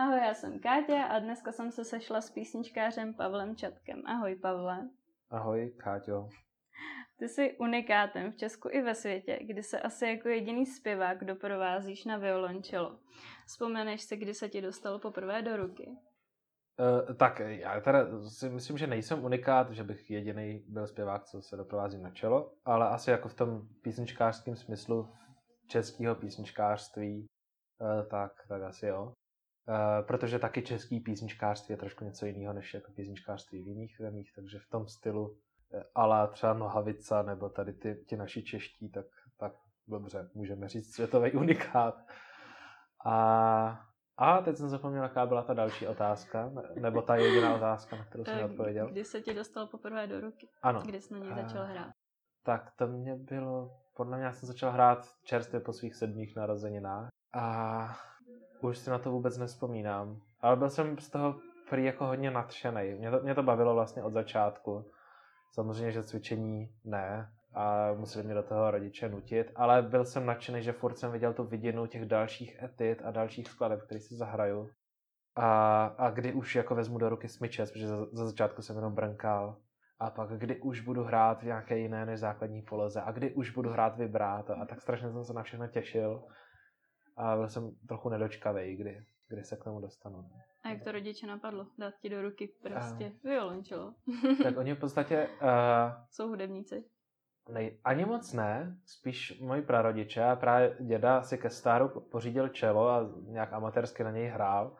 Ahoj, já jsem Káťa a dneska jsem se sešla s písničkářem Pavlem Čatkem. Ahoj, Pavle. Ahoj, Káťo. Ty jsi unikátem v Česku i ve světě, kdy se asi jako jediný zpěvák doprovázíš na violončelo. Vzpomeneš si, kdy se ti dostalo poprvé do ruky? Uh, tak já teda si myslím, že nejsem unikát, že bych jediný byl zpěvák, co se doprovází na čelo, ale asi jako v tom písničkářském smyslu českého písničkářství, uh, tak, tak asi jo. Uh, protože taky český písničkářství je trošku něco jiného než jako písničkářství v jiných zemích, takže v tom stylu ale třeba Nohavica nebo tady ty, ty naši čeští, tak, tak dobře, můžeme říct světový unikát. A, a teď jsem zapomněl, jaká byla ta další otázka, nebo ta jediná otázka, na kterou jsem odpověděl. Kdy se ti dostal poprvé do ruky? Ano. Kdy jsi na něj začal hrát? Tak to mě bylo, podle mě jsem začal hrát čerstvě po svých sedmých narozeninách a už si na to vůbec nespomínám. Ale byl jsem z toho prý jako hodně nadšený. Mě to, mě to bavilo vlastně od začátku. Samozřejmě, že cvičení ne a museli mě do toho rodiče nutit, ale byl jsem nadšený, že furt jsem viděl tu vidinu těch dalších etit a dalších skladeb, které si zahraju. A, a kdy už jako vezmu do ruky smyčec, protože za, za začátku jsem jenom brnkal. A pak kdy už budu hrát v nějaké jiné než základní poloze a kdy už budu hrát vibráto a tak strašně jsem se na všechno těšil. A byl jsem trochu nedočkavý, kdy, kdy se k tomu dostanu. A jak to rodiče napadlo? Dát ti do ruky prostě uh, violončelo. tak oni v podstatě... Uh, Jsou hudebníci? Nej, ani moc ne, spíš moji prarodiče a právě děda si ke stáru pořídil čelo a nějak amatérsky na něj hrál.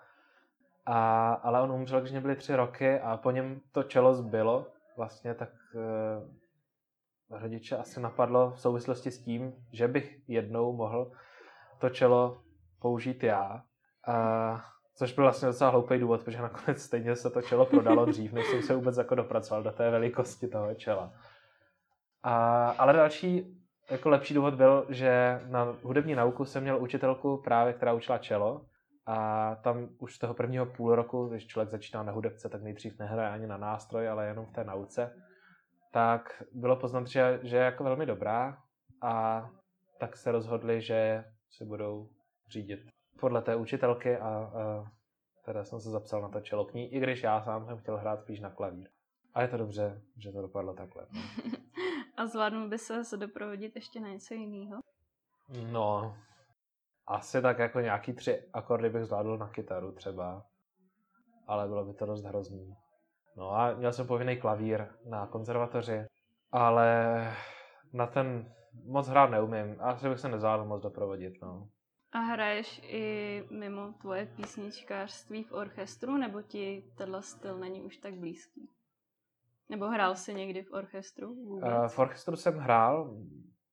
A, ale on umřel, když mě byly tři roky a po něm to čelo zbylo vlastně, tak uh, rodiče asi napadlo v souvislosti s tím, že bych jednou mohl to čelo použít já. Uh, Což byl vlastně docela hloupý důvod, protože nakonec stejně se to čelo prodalo dřív, než jsem se vůbec jako dopracoval do té velikosti toho čela. A, ale další jako lepší důvod byl, že na hudební nauku jsem měl učitelku právě, která učila čelo a tam už z toho prvního půl roku, když člověk začíná na hudebce, tak nejdřív nehraje ani na nástroj, ale jenom v té nauce, tak bylo poznat, že, že je jako velmi dobrá a tak se rozhodli, že se budou řídit podle té učitelky a, a teda jsem se zapsal na to čelo k ní, i když já sám jsem chtěl hrát spíš na klavír. A je to dobře, že to dopadlo takhle. a zvládnu by se se doprovodit ještě na něco jiného? No, asi tak jako nějaký tři akordy bych zvládl na kytaru třeba, ale bylo by to dost hrozný. No a měl jsem povinný klavír na konzervatoři, ale na ten moc hrát neumím. Asi bych se nezvládl moc doprovodit, no. A hraješ i mimo tvoje písničkářství v orchestru, nebo ti tenhle styl není už tak blízký? Nebo hrál jsi někdy v orchestru vůbec? Uh, v orchestru jsem hrál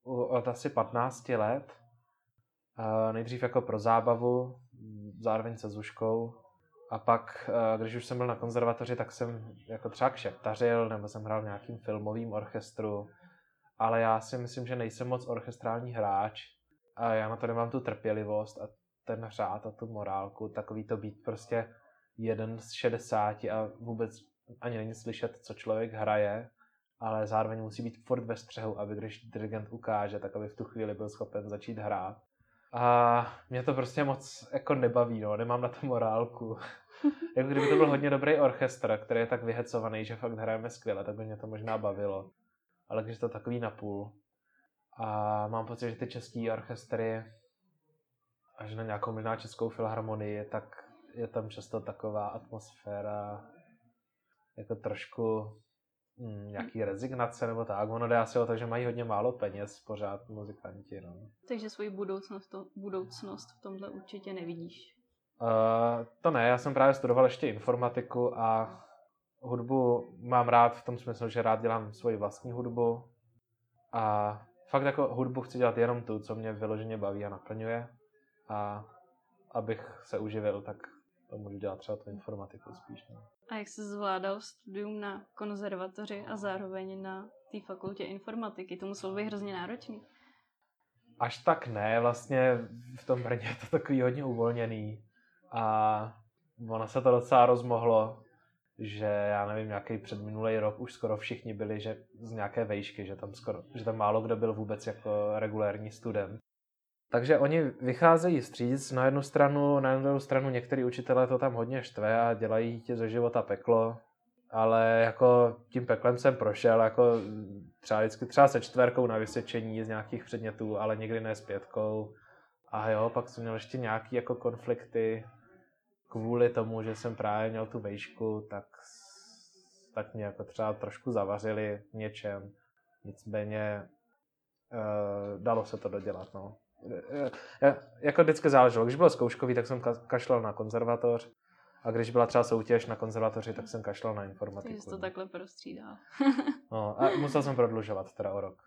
od asi 15 let. Uh, nejdřív jako pro zábavu, zároveň se Zuškou. A pak, uh, když už jsem byl na konzervatoři, tak jsem jako třeba kšeptařil, nebo jsem hrál v nějakým filmovým orchestru. Ale já si myslím, že nejsem moc orchestrální hráč, a já na to nemám tu trpělivost a ten řád a tu morálku, takový to být prostě jeden z 60 a vůbec ani není slyšet, co člověk hraje, ale zároveň musí být furt ve střehu, aby když dirigent ukáže, tak aby v tu chvíli byl schopen začít hrát. A mě to prostě moc jako nebaví, no, nemám na to morálku. jako kdyby to byl hodně dobrý orchestr, který je tak vyhecovaný, že fakt hrajeme skvěle, tak by mě to možná bavilo. Ale když je to takový napůl, a mám pocit, že ty český orchestry, až na nějakou možná českou filharmonii, tak je tam často taková atmosféra jako trošku hm, nějaký rezignace nebo tak. Ono jde asi o to, že mají hodně málo peněz pořád muzikanti. No. Takže svoji budoucnost, to, budoucnost v tomhle určitě nevidíš? Uh, to ne, já jsem právě studoval ještě informatiku a hudbu mám rád v tom smyslu, že rád dělám svoji vlastní hudbu a fakt jako hudbu chci dělat jenom tu, co mě vyloženě baví a naplňuje a abych se uživil, tak to můžu dělat třeba tu informatiku spíš. Ne? No. A jak jsi zvládal studium na konzervatoři a zároveň na té fakultě informatiky? To muselo být hrozně náročný. Až tak ne, vlastně v tom Brně je to takový hodně uvolněný a ono se to docela rozmohlo že já nevím, nějaký předminulý rok už skoro všichni byli že z nějaké vejšky, že tam, skoro, že tam málo kdo byl vůbec jako regulérní student. Takže oni vycházejí vstříc, na jednu stranu, na jednu stranu některý učitelé to tam hodně štve a dělají tě ze života peklo, ale jako tím peklem jsem prošel, jako třeba vždycky třeba se čtverkou na vysvědčení z nějakých předmětů, ale nikdy ne s pětkou. A jo, pak jsem měl ještě nějaký jako konflikty kvůli tomu, že jsem právě měl tu vejšku, tak, tak mě jako třeba trošku zavařili něčem. Nicméně uh, dalo se to dodělat, no. Uh, jako vždycky záleželo. Když bylo zkouškový, tak jsem kašlal na konzervatoř. A když byla třeba soutěž na konzervatoři, tak jsem kašlal na informatiku. Takže to takhle prostřídal. no, a musel jsem prodlužovat teda o rok.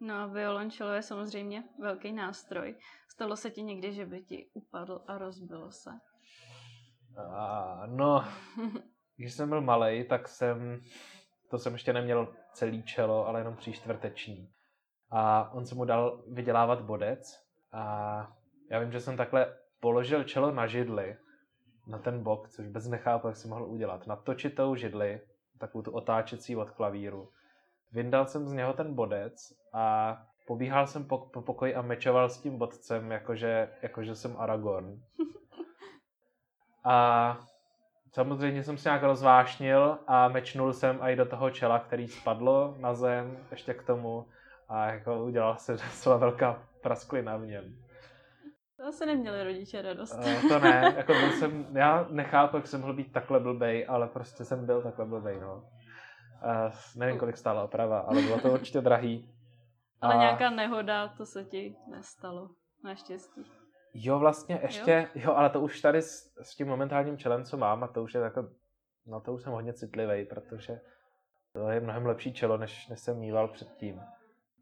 No a violončelo je samozřejmě velký nástroj. Stalo se ti někdy, že by ti upadl a rozbilo se? A, no, když jsem byl malý, tak jsem, to jsem ještě neměl celý čelo, ale jenom příčtvrteční. A on se mu dal vydělávat bodec a já vím, že jsem takhle položil čelo na židli, na ten bok, což bez nechápu, jak jsem mohl udělat. Na točitou židli, takovou tu otáčecí od klavíru. Vyndal jsem z něho ten bodec a pobíhal jsem po, po pokoji a mečoval s tím bodcem, jakože, jakože jsem Aragorn. A samozřejmě jsem se nějak rozvášnil a mečnul jsem i do toho čela, který spadlo na zem ještě k tomu a jako udělala se docela velká prasklina v něm. To asi neměli rodiče radost. Uh, to ne, jako byl jsem, já nechápu, jak jsem mohl být takhle blbej, ale prostě jsem byl takhle blbej, no. Uh, nevím, kolik stála oprava, ale bylo to určitě drahý. Ale a... nějaká nehoda, to se ti nestalo, naštěstí. Jo, vlastně ještě, jo, jo ale to už tady s, s tím momentálním čelem, co mám, a to už je jako, no to už jsem hodně citlivý, protože to je mnohem lepší čelo, než, než jsem mýval předtím.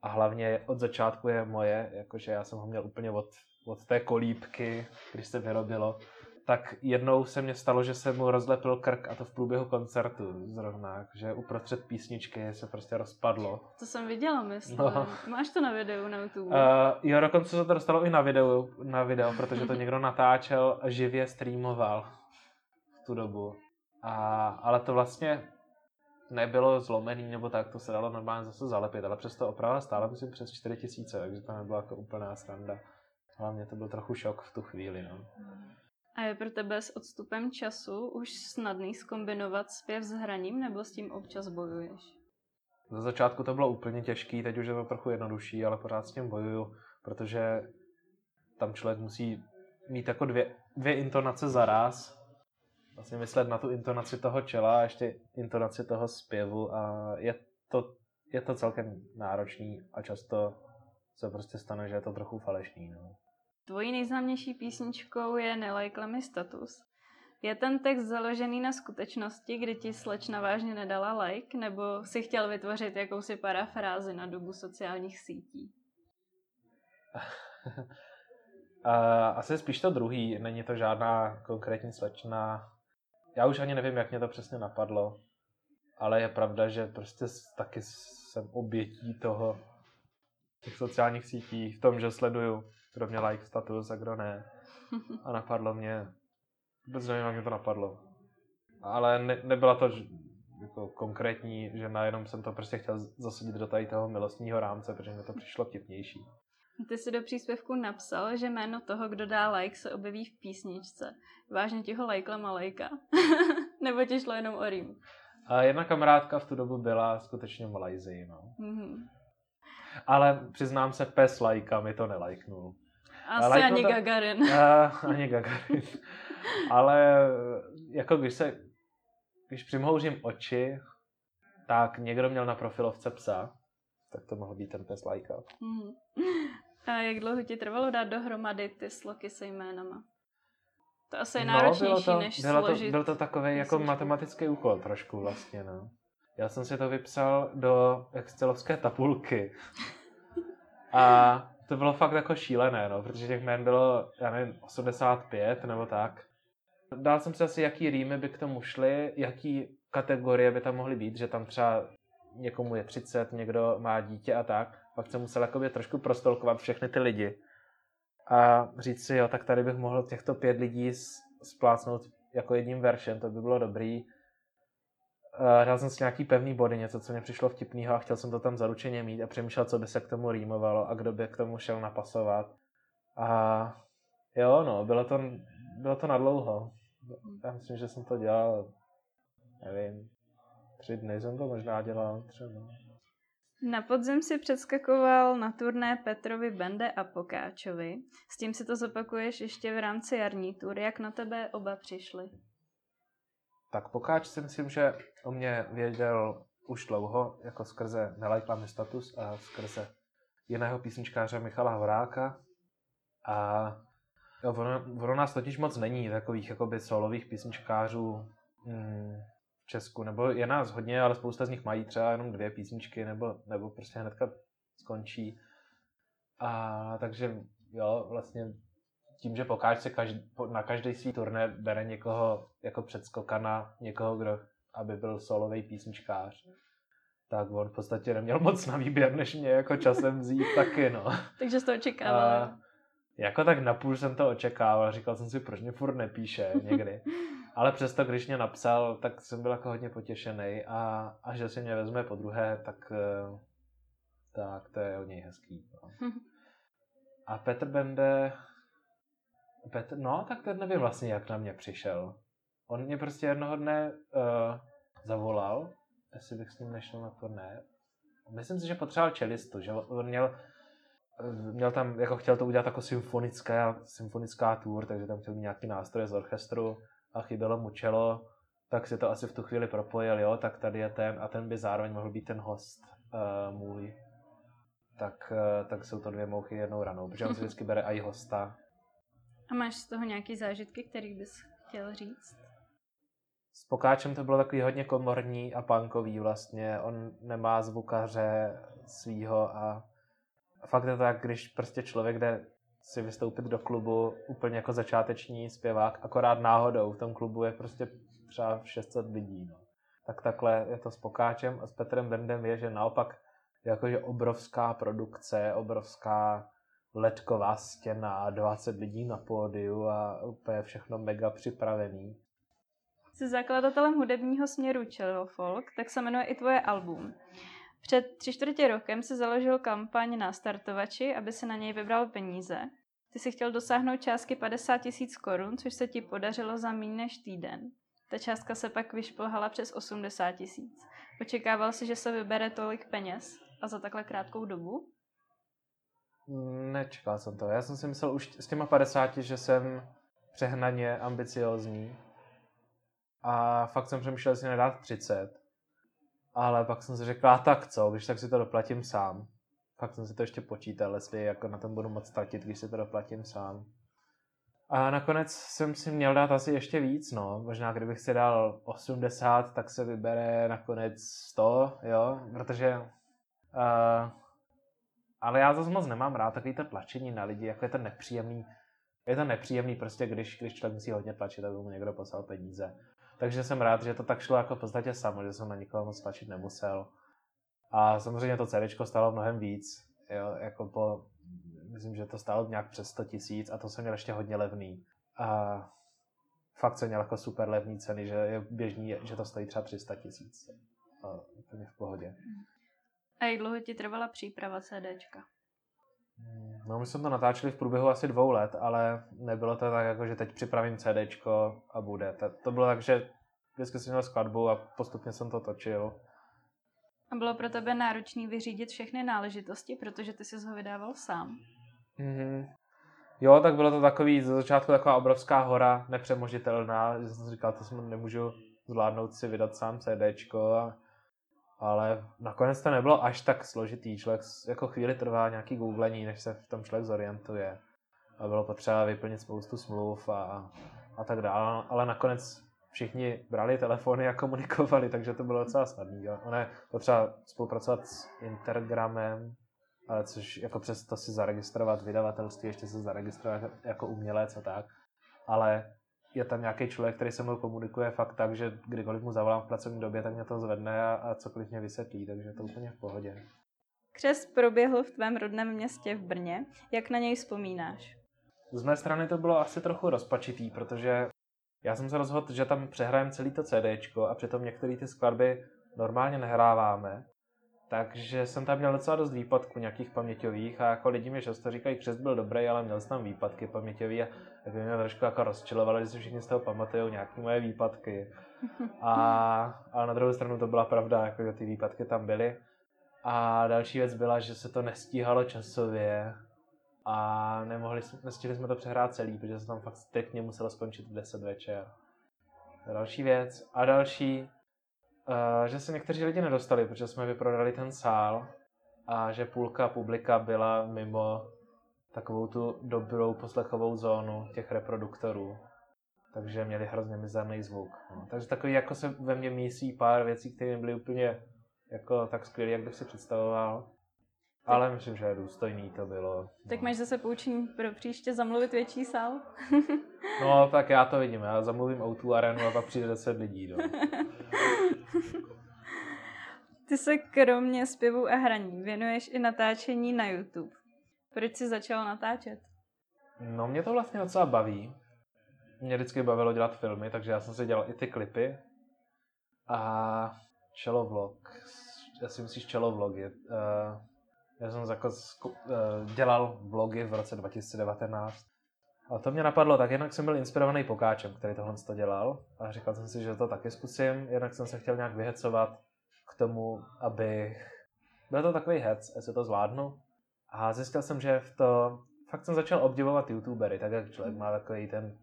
A hlavně od začátku je moje, jakože já jsem ho měl úplně od, od té kolípky, když se vyrobilo tak jednou se mně stalo, že se mu rozlepil krk a to v průběhu koncertu zrovna, že uprostřed písničky se prostě rozpadlo. To jsem viděla, myslím. No. Máš to na videu na YouTube? Uh, jo, dokonce se to dostalo i na video, na video, protože to někdo natáčel a živě streamoval v tu dobu. A, ale to vlastně nebylo zlomený nebo tak, to se dalo normálně zase zalepit, ale přesto oprava stála myslím přes 4000, takže to nebyla jako úplná sranda. Hlavně to byl trochu šok v tu chvíli, no. A je pro tebe s odstupem času už snadný skombinovat zpěv s hraním, nebo s tím občas bojuješ? Za začátku to bylo úplně těžký, teď už je to trochu jednodušší, ale pořád s tím bojuju, protože tam člověk musí mít jako dvě, dvě intonace za raz, vlastně myslet na tu intonaci toho čela a ještě intonaci toho zpěvu a je to, je to celkem náročný a často se prostě stane, že je to trochu falešný. No. Tvojí nejznámější písničkou je Nelajkla mi status. Je ten text založený na skutečnosti, kdy ti slečna vážně nedala like, nebo si chtěl vytvořit jakousi parafrázi na dobu sociálních sítí? Asi spíš to druhý, není to žádná konkrétní slečna. Já už ani nevím, jak mě to přesně napadlo, ale je pravda, že prostě taky jsem obětí toho těch sociálních sítí v tom, že sleduju kdo mě like status a kdo ne. A napadlo mě, vůbec nevím, jak mě to napadlo. Ale ne, nebyla to jako konkrétní, že najednou jsem to prostě chtěl zasadit do tady toho milostního rámce, protože mi to přišlo vtipnější. Ty si do příspěvku napsal, že jméno toho, kdo dá like, se objeví v písničce. Vážně ti ho lajkla Malejka? Nebo ti šlo jenom o rým? A jedna kamarádka v tu dobu byla skutečně Malajzii, no. Mm-hmm. Ale přiznám se, pes lajka mi to nelajknul. Asi like ani to, Gagarin. Uh, ani Gagarin. Ale jako když se, když přimhouřím oči, tak někdo měl na profilovce psa, tak to mohl být ten pes lajka. Mm. A jak dlouho ti trvalo dát dohromady ty sloky se jménama? To asi je náročnější, no, bylo to, než bylo složit. To, byl to takový jako matematický úkol trošku vlastně, no. Já jsem si to vypsal do excelovské tabulky. A to bylo fakt jako šílené, no, protože těch jmén bylo, já nevím, 85 nebo tak. Dal jsem si asi, jaký rýmy by k tomu šly, jaký kategorie by tam mohly být, že tam třeba někomu je 30, někdo má dítě a tak. Pak jsem musel jakoby trošku prostolkovat všechny ty lidi. A říct si, jo, tak tady bych mohl těchto pět lidí splácnout jako jedním veršem, to by bylo dobrý. Dal jsem si nějaký pevný body, něco, co mě přišlo vtipného a chtěl jsem to tam zaručeně mít a přemýšlel, co by se k tomu rýmovalo a kdo by k tomu šel napasovat. A jo, no, bylo to, bylo to na dlouho. Já myslím, že jsem to dělal, nevím, tři dny jsem to možná dělal třeba. Na podzim si předskakoval na turné Petrovi Bende a Pokáčovi. S tím si to zopakuješ ještě v rámci jarní tury. Jak na tebe oba přišli? Tak Pokáč si myslím, že o mě věděl už dlouho, jako skrze Nelajklámy status a skrze jiného písničkáře Michala Horáka. A ono, ono nás totiž moc není takových jakoby solových písničkářů hmm, v Česku, nebo je nás hodně, ale spousta z nich mají třeba jenom dvě písničky, nebo, nebo prostě hnedka skončí. A takže jo, vlastně tím, že Pokáč se každý, na každý svý turné bere někoho jako předskokana, někoho, kdo aby byl solový písničkář, tak on v podstatě neměl moc na výběr, než mě jako časem vzít taky, no. Takže jsi to očekával. A, jako tak napůl jsem to očekával, říkal jsem si, proč mě furt nepíše někdy. Ale přesto, když mě napsal, tak jsem byl jako hodně potěšený a, a že si mě vezme po druhé, tak, eh, tak to je od něj hezký. No. A Petr Bende, Petr, no tak ten nevím vlastně, jak na mě přišel. On mě prostě jednoho dne uh, zavolal, jestli bych s ním nešel na turné. Myslím si, že potřeboval čelistu, že on měl, eh, měl tam, jako chtěl to udělat jako symfonická, symfonická tour, takže tam chtěl mít nějaký nástroje z orchestru a chybělo mu čelo, tak si to asi v tu chvíli propojil, jo, tak tady je ten a ten by zároveň mohl být ten host uh, můj. Tak, uh, tak jsou to dvě mouchy jednou ranou, protože on si vždycky bere i hosta. A máš z toho nějaký zážitky, který bys chtěl říct? S Pokáčem to bylo takový hodně komorní a punkový vlastně. On nemá zvukaře svýho a fakt je to tak, když prostě člověk jde si vystoupit do klubu úplně jako začáteční zpěvák, akorát náhodou v tom klubu je prostě třeba 600 lidí. No. Tak takhle je to s Pokáčem a s Petrem Bendem je, že naopak jakože obrovská produkce, obrovská letková stěna, 20 lidí na pódiu a úplně všechno mega připravený. Jsi zakladatelem hudebního směru Cello Folk, tak se jmenuje i tvoje album. Před tři čtvrtě rokem si založil kampaň na startovači, aby se na něj vybral peníze. Ty si chtěl dosáhnout částky 50 tisíc korun, což se ti podařilo za méně než týden. Ta částka se pak vyšplhala přes 80 tisíc. Očekával si, že se vybere tolik peněz a za takhle krátkou dobu? Nečekal jsem to. Já jsem si myslel už s těma 50, že jsem přehnaně ambiciozní. A fakt jsem přemýšlel, jestli nedát 30. Ale pak jsem si řekl, tak co, když tak si to doplatím sám. Fakt jsem si to ještě počítal, jestli jako na tom budu moc ztratit, když si to doplatím sám. A nakonec jsem si měl dát asi ještě víc, no. Možná kdybych si dal 80, tak se vybere nakonec 100, jo, protože... Uh, ale já zase moc nemám rád takový to tlačení na lidi, jako je to nepříjemný. Je to nepříjemný prostě, když, když člověk musí hodně tlačit, aby mu někdo poslal peníze. Takže jsem rád, že to tak šlo jako v podstatě samo, že jsem na nikoho moc tlačit nemusel. A samozřejmě to CD stalo mnohem víc. Jo, jako po, myslím, že to stálo nějak přes 100 tisíc a to jsem měl ještě hodně levný. A fakt jsem měl jako super levný ceny, že je běžný, že to stojí třeba 300 tisíc. Úplně v pohodě. A jak dlouho ti trvala příprava CDčka? No, my jsme to natáčeli v průběhu asi dvou let, ale nebylo to tak, jako že teď připravím CDčko a bude. To, to bylo tak, že vždycky jsem měl skladbu a postupně jsem to točil. A bylo pro tebe náročné vyřídit všechny náležitosti, protože ty jsi ho vydával sám? Mm-hmm. Jo, tak bylo to takový, ze začátku taková obrovská hora, nepřemožitelná, že jsem říkal, to jsem nemůžu zvládnout si vydat sám CDčko a ale nakonec to nebylo až tak složitý. Člověk jako chvíli trvá nějaký googlení, než se v tom člověk zorientuje. A bylo potřeba vyplnit spoustu smluv a, a tak dále. Ale nakonec všichni brali telefony a komunikovali, takže to bylo docela snadné. Ono je potřeba spolupracovat s Intergramem, což jako přesto si zaregistrovat vydavatelství, ještě se zaregistrovat jako umělec a tak. Ale je tam nějaký člověk, který se mnou komunikuje fakt tak, že kdykoliv mu zavolám v pracovní době, tak mě to zvedne a, a cokoliv mě vysvětlí, takže to úplně v pohodě. Křest proběhl v tvém rodném městě v Brně. Jak na něj vzpomínáš? Z mé strany to bylo asi trochu rozpačitý, protože já jsem se rozhodl, že tam přehrajem celý to CD a přitom některé ty skladby normálně nehráváme. Takže jsem tam měl docela dost výpadků nějakých paměťových a jako lidi mi často říkají, křest byl dobrý, ale měl jsem tam výpadky paměťový a tak mě trošku jako rozčilovalo, že si všichni z toho pamatují nějaké moje výpadky. A, ale na druhou stranu to byla pravda, jako že ty výpadky tam byly. A další věc byla, že se to nestíhalo časově a nemohli, nestihli jsme to přehrát celý, protože se tam fakt striktně muselo skončit v 10 večer. Další věc. A další, uh, že se někteří lidi nedostali, protože jsme vyprodali ten sál a že půlka publika byla mimo takovou tu dobrou poslechovou zónu těch reproduktorů. Takže měli hrozně mizerný zvuk. No. Takže takový jako se ve mně mísí pár věcí, které byly úplně jako tak skvělé, jak bych si představoval. Ale myslím, že důstojný to bylo. Tak no. máš zase poučení pro příště zamluvit větší sál? no, tak já to vidím. Já zamluvím o arenu a pak přijde 10 lidí. No. Ty se kromě zpěvu a hraní věnuješ i natáčení na YouTube. Proč jsi začal natáčet? No, mě to vlastně docela baví. Mě vždycky bavilo dělat filmy, takže já jsem si dělal i ty klipy. A čelovlog. Já si myslíš čelovlogy. Uh, já jsem jako dělal vlogy v roce 2019. A to mě napadlo, tak jednak jsem byl inspirovaný Pokáčem, který tohle to dělal. A říkal jsem si, že to taky zkusím. Jednak jsem se chtěl nějak vyhecovat k tomu, abych... Byl to takový hec, jestli to zvládnu. A zjistil jsem, že v to... Fakt jsem začal obdivovat youtubery, tak jak člověk má takový ten...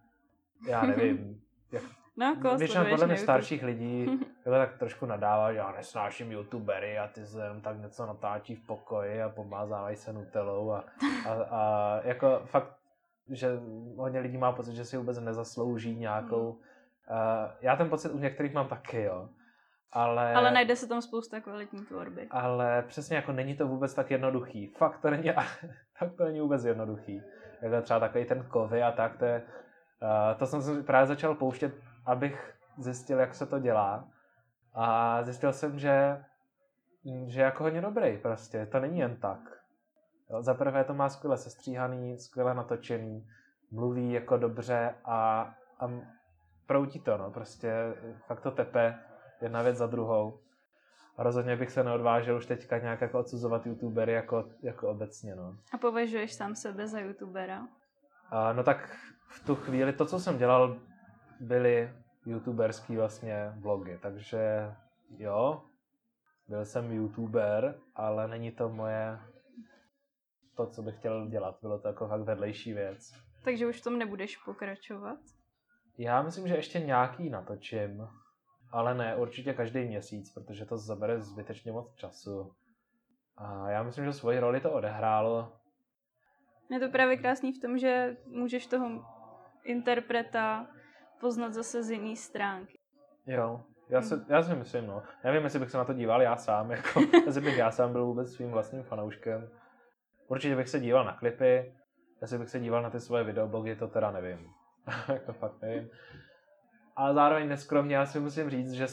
Já nevím, jak No, koho Většinou podle mě starších lidí jako tak trošku nadává, že já nesnáším youtubery a ty se tak něco natáčí v pokoji a pomázávají se nutelou a, a, a jako fakt, že hodně lidí má pocit, že si vůbec nezaslouží nějakou, uh, já ten pocit u některých mám taky, jo. Ale, ale najde se tam spousta kvalitní tvorby. Ale přesně jako není to vůbec tak jednoduchý. Fakt to není, tak to není vůbec jednoduchý. Jako třeba takový ten kovy a tak, to je, uh, to jsem si právě začal pouštět abych zjistil, jak se to dělá. A zjistil jsem, že, že jako hodně dobrý prostě, to není jen tak. Jo, za prvé to má skvěle sestříhaný, skvěle natočený, mluví jako dobře a, a proutí to, no, prostě fakt to tepe jedna věc za druhou. A rozhodně bych se neodvážil už teďka nějak jako odsuzovat youtubery jako, jako obecně, no. A považuješ sám sebe za youtubera? A, no tak v tu chvíli to, co jsem dělal, byly youtuberský vlastně vlogy, takže jo, byl jsem youtuber, ale není to moje to, co bych chtěl dělat. Bylo to jako fakt vedlejší věc. Takže už v tom nebudeš pokračovat? Já myslím, že ještě nějaký natočím, ale ne určitě každý měsíc, protože to zabere zbytečně moc času. A já myslím, že svoji roli to odehrálo. Je to právě krásný v tom, že můžeš toho interpreta poznat zase z jiné stránky. Jo, já si, já si myslím, no. Nevím, jestli bych se na to díval já sám, jako, jestli bych já sám byl vůbec svým vlastním fanouškem. Určitě bych se díval na klipy, jestli bych se díval na ty svoje videoblogy, to teda nevím. jako fakt nevím. Ale zároveň neskromně já si musím říct, že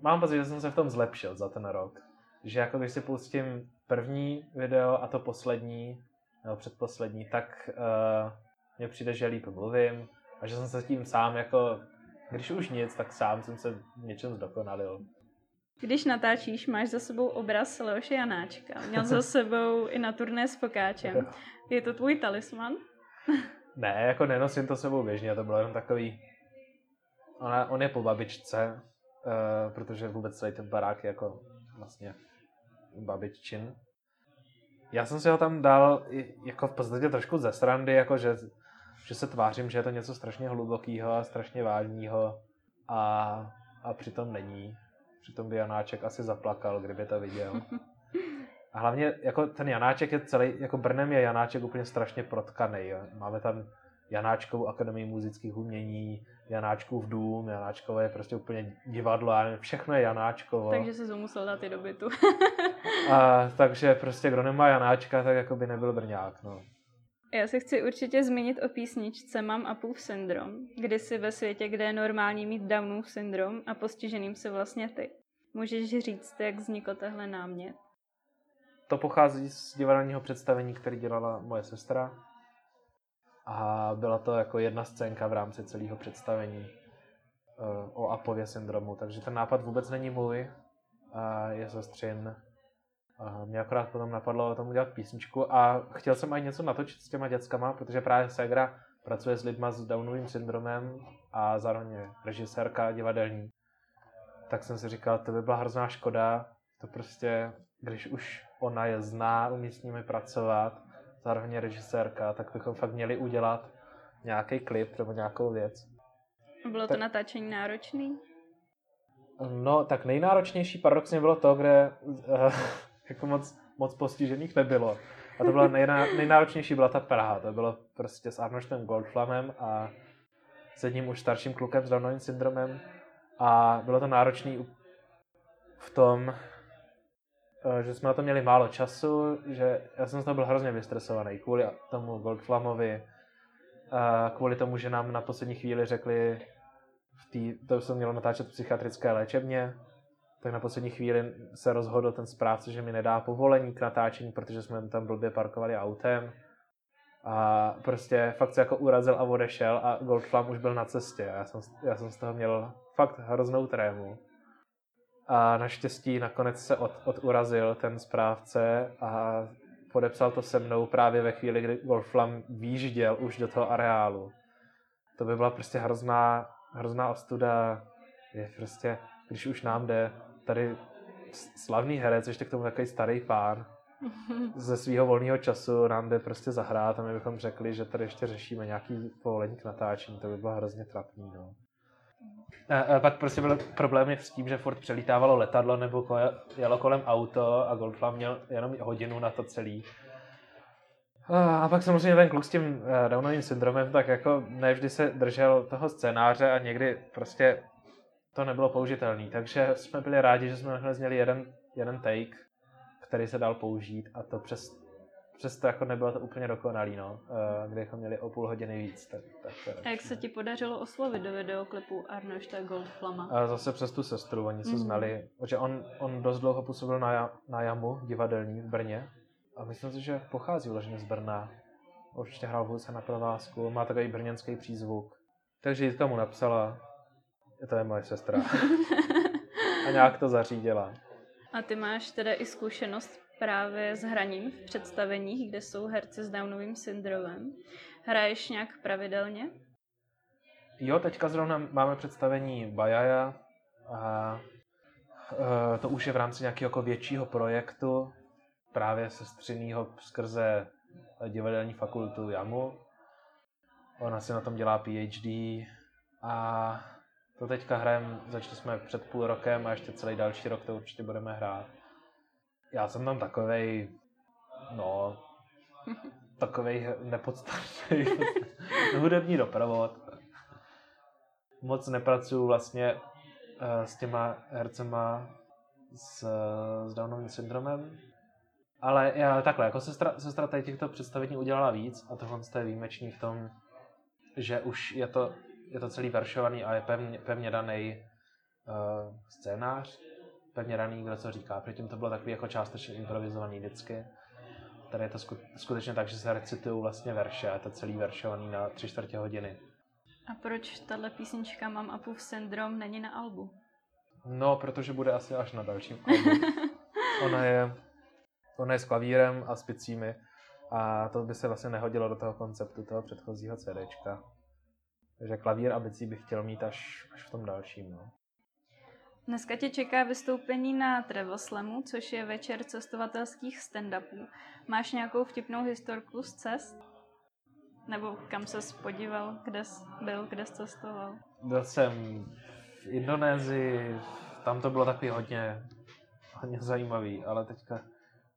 mám pocit, že jsem se v tom zlepšil za ten rok. Že jako když si pustím první video a to poslední, nebo předposlední, tak uh, mně přijde, že líp mluvím, a že jsem se tím sám jako, když už nic, tak sám jsem se něčem zdokonalil. Když natáčíš, máš za sebou obraz Leoše Janáčka. Měl za sebou i na turné s Pokáčem. Je to tvůj talisman? ne, jako nenosím to sebou běžně, to bylo jenom takový... Ona, on je po babičce, uh, protože vůbec celý ten barák je jako vlastně babiččin. Já jsem si ho tam dal jako v podstatě trošku ze srandy, jako že že se tvářím, že je to něco strašně hlubokého a strašně vážného a, a přitom není. Přitom by Janáček asi zaplakal, kdyby to viděl. A hlavně jako ten Janáček je celý, jako Brnem je Janáček úplně strašně protkaný. Jo. Máme tam Janáčkovou akademii muzických umění, Janáčkův dům, Janáčkovo je prostě úplně divadlo, všechno je Janáčkovo. Takže se musel dát i do bytu. a, takže prostě kdo nemá Janáčka, tak jako by nebyl Brňák. No. Já se chci určitě zmínit o písničce Mám Apův syndrom, kdy si ve světě, kde je normální mít Downův syndrom a postiženým se vlastně ty. Můžeš říct, jak vznikl tehle námět? To pochází z divadelního představení, který dělala moje sestra. A byla to jako jedna scénka v rámci celého představení uh, o Apově syndromu. Takže ten nápad vůbec není můj, a je sestřin. A mě akorát potom napadlo o tom udělat písničku a chtěl jsem i něco natočit s těma dětskama, protože právě Segra pracuje s lidma s Downovým syndromem a zároveň je režisérka divadelní. Tak jsem si říkal, to by byla hrozná škoda, to prostě, když už ona je zná, umí s nimi pracovat, zároveň je režisérka, tak bychom fakt měli udělat nějaký klip nebo nějakou věc. Bylo to tak, natáčení náročný? No, tak nejnáročnější paradoxně bylo to, kde uh, jako moc, moc postižených nebylo. A to bylo nejná, nejnáročnější byla ta Praha. To bylo prostě s Arnoštem Goldflamem a s jedním už starším klukem s Downovým syndromem. A bylo to náročné v tom, eh, že jsme na to měli málo času, že já jsem z toho byl hrozně vystresovaný kvůli tomu Goldflamovi, a kvůli tomu, že nám na poslední chvíli řekli, v tý, to jsem měl natáčet v psychiatrické léčebně, tak na poslední chvíli se rozhodl ten správce, že mi nedá povolení k natáčení, protože jsme tam blbě parkovali autem. A prostě fakt se jako urazil a odešel a Goldflam už byl na cestě. Já jsem, já jsem z toho měl fakt hroznou trému. A naštěstí nakonec se od, odurazil ten správce a podepsal to se mnou právě ve chvíli, kdy Goldflam výjížděl už do toho areálu. To by byla prostě hrozná, hrozná ostuda. Je prostě, když už nám jde tady slavný herec, ještě k tomu takový starý pán, ze svého volného času nám jde prostě zahrát a my bychom řekli, že tady ještě řešíme nějaký povolení k natáčení, to by bylo hrozně trapný. No. A, a pak prostě byl problém s tím, že furt přelítávalo letadlo nebo jelo kolem auto a Goldflam měl jenom hodinu na to celý. A pak samozřejmě ten kluk s tím uh, Downovým syndromem tak jako nevždy se držel toho scénáře a někdy prostě to nebylo použitelné. Takže jsme byli rádi, že jsme nakonec měli jeden, jeden take, který se dal použít a to přes, přes to jako nebylo to úplně dokonalý, no, kde jsme měli o půl hodiny víc. Tak, tak a jak se ti podařilo oslovit do videoklipu Arnošta Goldflama? A zase přes tu sestru, oni se mm. znali, protože on, on dost dlouho působil na, na Jamu divadelní v Brně a myslím si, že pochází vloženě z Brna. Určitě hrál v na provázku, má takový brněnský přízvuk. Takže Jitka mu napsala, to je moje sestra. a nějak to zařídila. A ty máš teda i zkušenost právě s hraním v představeních, kde jsou herci s Downovým syndromem. Hraješ nějak pravidelně? Jo, teďka zrovna máme představení Bajaja a e, to už je v rámci nějakého jako většího projektu, právě sestřinýho skrze divadelní fakultu JAMU. Ona si na tom dělá PhD a to teďka hrajeme, začali jsme před půl rokem a ještě celý další rok to určitě budeme hrát. Já jsem tam takovej, no, takovej nepodstatný hudební doprovod. Moc nepracuju vlastně uh, s těma hercema s, s Downovým syndromem, ale já, takhle, jako sestra, sestra tady těchto představení udělala víc a tohle je výjimečný v tom, že už je to je to celý veršovaný a je pevně, pevně daný uh, scénář, pevně daný, kdo co říká. Předtím to bylo takový jako částečně improvizovaný vždycky. Tady je to skutečně tak, že se recitují vlastně verše a je to celý veršovaný na tři čtvrtě hodiny. A proč tahle písnička Mám Apův syndrom není na albu? No, protože bude asi až na dalším albu. ona, je, ona je s klavírem a s picími a to by se vlastně nehodilo do toho konceptu toho předchozího CDčka. Takže klavír a bicí bych chtěl mít až, až v tom dalším. No. Dneska tě čeká vystoupení na Trevoslemu, což je večer cestovatelských stand-upů. Máš nějakou vtipnou historku z cest? Nebo kam ses podíval, kde jsi byl, kde jsi cestoval? Byl jsem v Indonésii, tam to bylo taky hodně, hodně zajímavý, ale teďka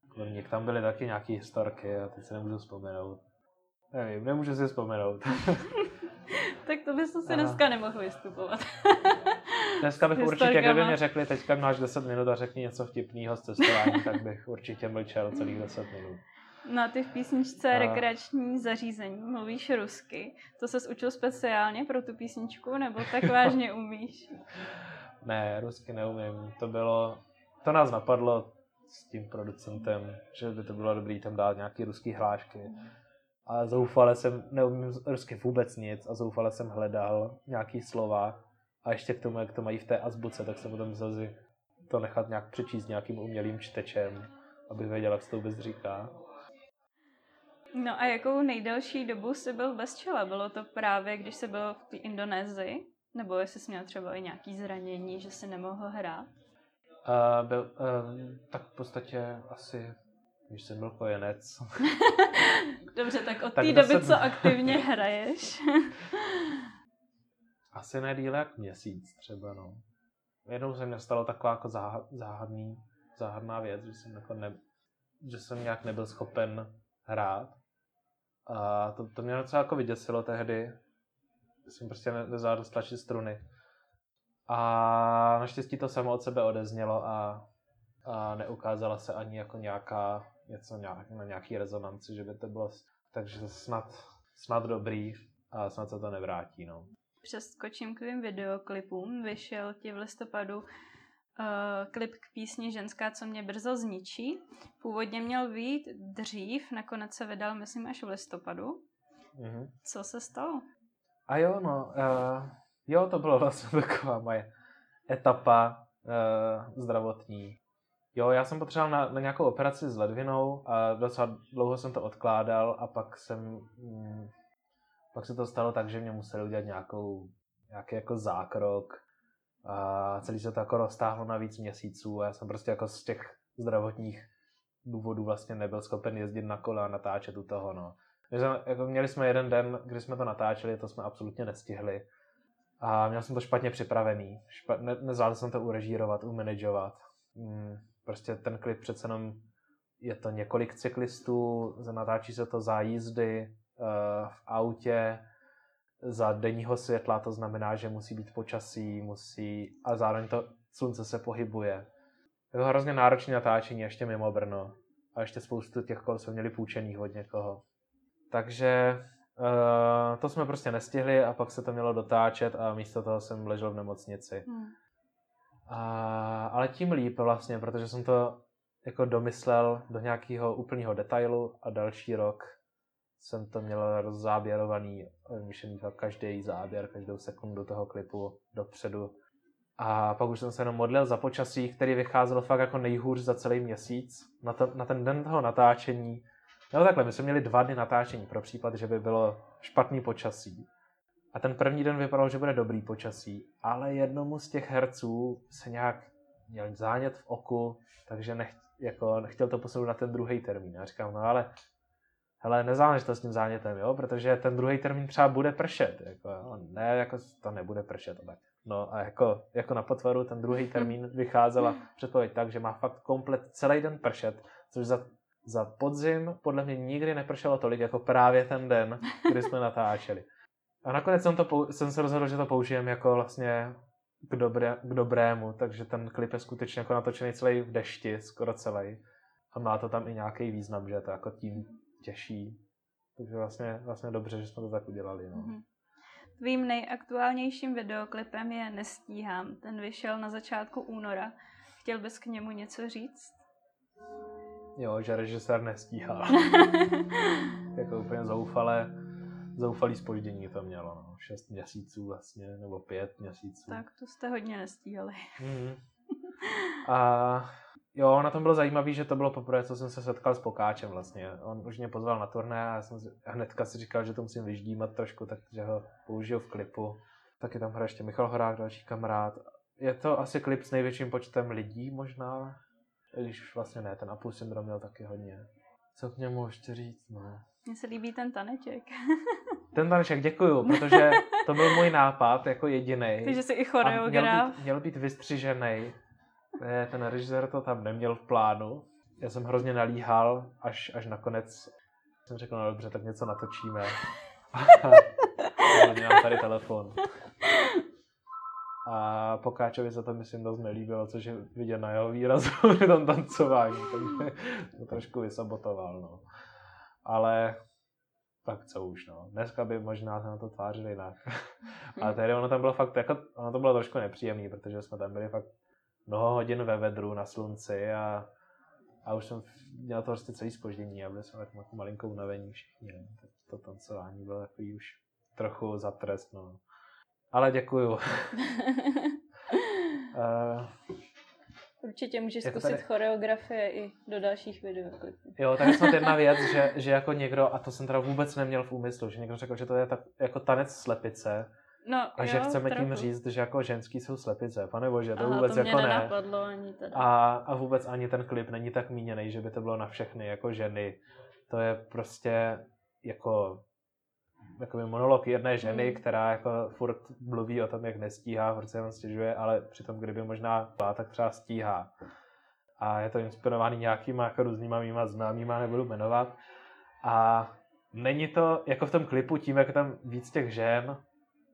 kromě tam byly taky nějaké historky a teď se nemůžu vzpomenout. Nevím, nemůžu si vzpomenout. tak to bys si dneska nemohl vystupovat. dneska bych určitě, kdyby mi řekli, teďka máš 10 minut a řekni něco vtipného z cestování, tak bych určitě mlčel celých 10 minut. No a ty v písničce a... rekreační zařízení mluvíš rusky. To ses učil speciálně pro tu písničku, nebo tak vážně umíš? ne, rusky neumím. To bylo, to nás napadlo s tím producentem, že by to bylo dobré tam dát nějaký ruský hlášky a zoufale jsem, neumím rusky vůbec nic a zoufale jsem hledal nějaký slova a ještě k tomu, jak to mají v té azbuce, tak jsem potom myslel to nechat nějak přečíst nějakým umělým čtečem aby věděl, jak se to vůbec říká. No a jakou nejdelší dobu jsi byl bez čela? Bylo to právě, když jsi byl v té Indonésii? Nebo jestli jsi měl třeba i nějaký zranění, že jsi nemohl hrát? Uh, byl, uh, tak v podstatě asi, když jsem byl kojenec. Dobře, tak od té doby, co aktivně hraješ? asi ne díle jak měsíc třeba, no. Jednou se mě stalo taková jako záhadný, záhadná věc, že jsem, jako ne, že jsem nějak nebyl schopen hrát. A to, to mě docela jako vyděsilo tehdy. Jsem prostě nezvládl stlačit struny. A naštěstí to samo od sebe odeznělo a, a neukázala se ani jako nějaká, něco nějak, na nějaký rezonanci, že by to bylo, takže snad, snad dobrý a snad se to nevrátí, no. Přeskočím k tvým videoklipům. Vyšel ti v listopadu uh, klip k písni Ženská, co mě brzo zničí. Původně měl být dřív, nakonec se vydal, myslím, až v listopadu. Mm-hmm. Co se stalo? A jo, no, uh, jo, to bylo vlastně taková moje etapa uh, zdravotní. Jo, já jsem potřeboval na, na nějakou operaci s ledvinou a docela dlouho jsem to odkládal a pak jsem, mm, pak se to stalo tak, že mě museli udělat nějakou, nějaký jako zákrok a celý se to jako roztáhlo na víc měsíců a já jsem prostě jako z těch zdravotních důvodů vlastně nebyl schopen jezdit na kole a natáčet u toho, no. Jsme, jako měli jsme jeden den, kdy jsme to natáčeli, to jsme absolutně nestihli. A měl jsem to špatně připravený. Špa, ne, nezvládl jsem to urežírovat, umanagovat. Hmm, prostě ten klip přece jenom je to několik cyklistů, natáčí se to za jízdy uh, v autě, za denního světla, to znamená, že musí být počasí, musí a zároveň to slunce se pohybuje. Je to hrozně náročné natáčení, ještě mimo Brno. A ještě spoustu těch kol jsme měli půjčených od někoho. Takže uh, to jsme prostě nestihli a pak se to mělo dotáčet a místo toho jsem ležel v nemocnici. Hmm. A, ale tím líp vlastně, protože jsem to jako domyslel do nějakého úplného detailu a další rok jsem to měl rozzáběrovaný, myšlený každý záběr, každou sekundu toho klipu dopředu. A pak už jsem se jenom modlil za počasí, který vycházel fakt jako nejhůř za celý měsíc. Na, to, na ten den toho natáčení No takhle, my jsme měli dva dny natáčení pro případ, že by bylo špatný počasí. A ten první den vypadal, že bude dobrý počasí, ale jednomu z těch herců se nějak měl zánět v oku, takže nech, jako, nechtěl to posunout na ten druhý termín. A říkám, no ale hele, nezáleží to s tím zánětem, jo, protože ten druhý termín třeba bude pršet, jako, jo? ne, jako to nebude pršet, tak. No a jako, jako na potvaru ten druhý termín vycházela předpověď tak, že má fakt komplet celý den pršet, což za za podzim podle mě nikdy nepršelo tolik jako právě ten den, kdy jsme natáčeli. A nakonec jsem, to, jsem se rozhodl, že to použijem jako vlastně k, dobré, k dobrému, takže ten klip je skutečně jako natočený celý v dešti, skoro celý. A má to tam i nějaký význam, že to jako tím těší. Takže vlastně, vlastně dobře, že jsme to tak udělali. No. Mm-hmm. Tvým nejaktuálnějším videoklipem je Nestíhám. Ten vyšel na začátku února. Chtěl bys k němu něco říct? Jo, že režisér nestíhá. jako úplně zoufalé, zoufalý spoždění to mělo. No. Šest měsíců vlastně, nebo pět měsíců. Tak to jste hodně nestíhali. Mm. A jo, na tom bylo zajímavé, že to bylo poprvé, co jsem se setkal s Pokáčem vlastně. On už mě pozval na turné a já jsem si, hnedka si říkal, že to musím vyždímat trošku, takže ho použiju v klipu. Taky tam hraje ještě Michal Horák, další kamarád. Je to asi klip s největším počtem lidí možná, když vlastně ne, ten Apple syndrom měl taky hodně. Co k němu ještě říct, no. Mně se líbí ten taneček. ten taneček, děkuju, protože to byl můj nápad jako jediný. Takže jsi i choreograf. Měl být, měl být vystřižený. Ten režisér to tam neměl v plánu. Já jsem hrozně nalíhal, až, až nakonec jsem řekl, no dobře, tak něco natočíme. mám tady telefon. A Pokáčovi se to myslím dost nelíbilo, což je vidět na jeho výrazu při tom tancování, takže to trošku vysabotoval, no. Ale tak co už, no. Dneska by možná se na to tvářili jinak. Ale tehdy ono tam bylo fakt, jako, ono to bylo trošku nepříjemné, protože jsme tam byli fakt mnoho hodin ve vedru na slunci a, a už jsem měl to prostě celý spoždění a byli jsme tak jako malinkou unavení všichni. No. To tancování bylo takový už trochu za trest, no. Ale děkuju. uh, Určitě můžeš Jako zkusit tady- choreografie i do dalších videoklipů. Jo, tak je snad jedna věc, že, že jako někdo, a to jsem teda vůbec neměl v úmyslu, že někdo řekl, že to je tak, jako tanec slepice No, a jo, že chceme trochu. tím říct, že jako ženský jsou slepice. Pane bože, to Aha, vůbec to mě jako ne. ani teda. A, a vůbec ani ten klip není tak míněný, že by to bylo na všechny jako ženy. To je prostě jako takový monolog jedné ženy, Mm. která jako furt mluví o tom, jak nestíhá, furt se jenom stěžuje, ale přitom kdyby možná byla, tak třeba stíhá. A je to inspirovaný nějakýma jako různýma mýma známýma, nebudu jmenovat. A není to, jako v tom klipu, tím, jak je tam víc těch žen,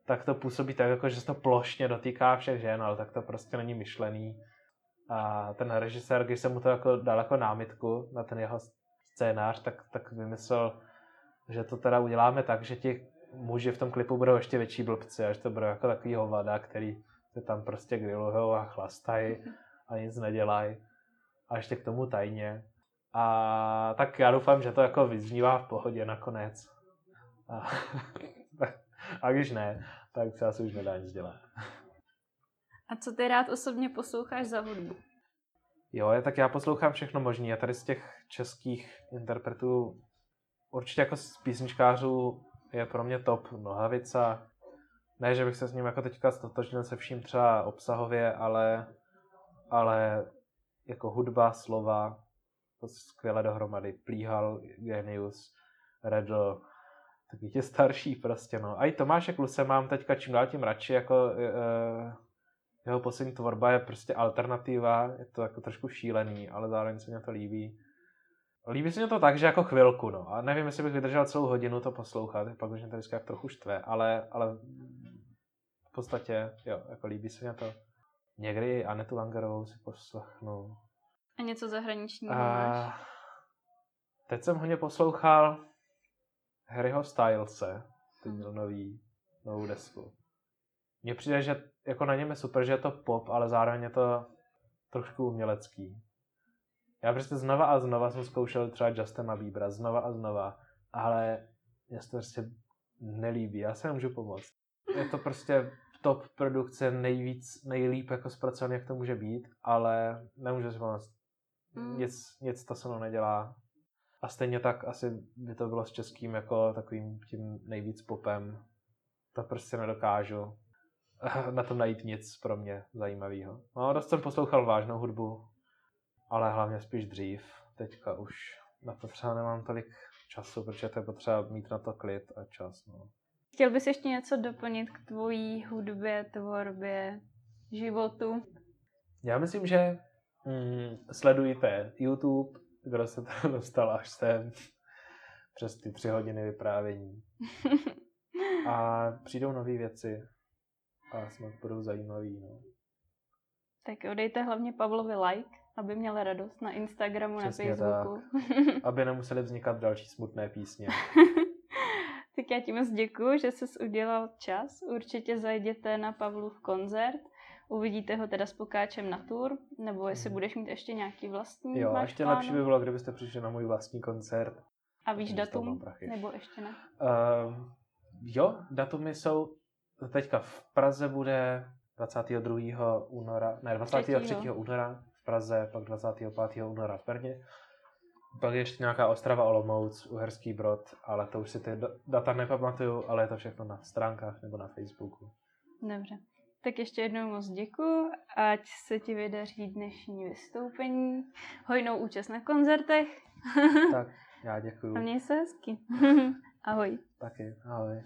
tak to působí tak, jako, že se to plošně dotýká všech žen, ale tak to prostě není myšlený. A ten režisér, když jsem mu to jako dal jako námitku na ten jeho scénář, tak, tak vymyslel, že to teda uděláme tak, že ti muži v tom klipu budou ještě větší blbci, až to budou jako takový hovada, který se tam prostě grillujou a chlastají a nic nedělají. A ještě k tomu tajně. A tak já doufám, že to jako vyznívá v pohodě nakonec. A, a když ne, tak třeba se už nedá nic dělat. A co ty rád osobně posloucháš za hudbu? Jo, tak já poslouchám všechno možný. A tady z těch českých interpretů určitě jako z písničkářů je pro mě top Nohavica. Ne, že bych se s ním jako teďka stotožnil se vším třeba obsahově, ale, ale jako hudba, slova, to skvěle dohromady. Plíhal, Genius, Redl, taky tě starší prostě, no. A i Tomáše Kluse mám teďka čím dál tím radši, jako e, jeho poslední tvorba je prostě alternativa, je to jako trošku šílený, ale zároveň se mě to líbí. Líbí se mě to tak, že jako chvilku, no. A nevím, jestli bych vydržel celou hodinu to poslouchat, pak už mě to vždycky jak trochu štve, ale, ale v podstatě, jo, jako líbí se mě to. Někdy i Anetu Langerovou si poslechnu. A něco zahraničního máš? A teď jsem hodně poslouchal Harryho Stylese, teď měl nový, novou desku. Mně přijde, že jako na něm je super, že je to pop, ale zároveň je to trošku umělecký. Já prostě znova a znova jsem zkoušel třeba Justina Biebera, znova a znova, ale mě se to prostě nelíbí, já se nemůžu pomoct. Je to prostě top produkce, nejvíc, nejlíp jako zpracovaný, jak to může být, ale nemůžu si pomoct. Mm. Nic, nic to se mnou nedělá. A stejně tak asi by to bylo s českým jako takovým tím nejvíc popem. To prostě nedokážu na tom najít nic pro mě zajímavého. No, dost jsem poslouchal vážnou hudbu, ale hlavně spíš dřív. Teďka už na to třeba nemám tolik času, protože to je potřeba mít na to klid a čas. No. Chtěl bys ještě něco doplnit k tvojí hudbě, tvorbě, životu? Já myslím, že mm, sledujte YouTube, kdo se tam dostal až sem, přes ty tři hodiny vyprávění. A přijdou nové věci a snad budou zajímavý. No. tak dejte hlavně Pavlovi like, aby měl radost na Instagramu, Přesně na Facebooku. Aby nemuseli vznikat další smutné písně. tak já ti moc děkuju, že jsi udělal čas. Určitě zajděte na Pavlův koncert. Uvidíte ho teda s Pokáčem na tour, nebo jestli Mhm. budeš mít ještě nějaký vlastní Jo, a máš ještě plánu? lepší by bylo, kdybyste přišli na můj vlastní koncert. A víš datum? Nebo ještě ne? Uh, jo, datumy jsou teďka v Praze bude 22. února, ne, 23. Třetího. února Praze, pak 25. února v Brně. Pak je ještě nějaká Ostrava Olomouc, Uherský Brod, ale to už si ty da- data nepamatuju, ale je to všechno na stránkách nebo na Facebooku. Dobře. Tak ještě jednou moc děkuju, ať se ti vydaří dnešní vystoupení, hojnou účast na koncertech tak, já děkuju. a měj se hezky. Ahoj. Taky, ahoj.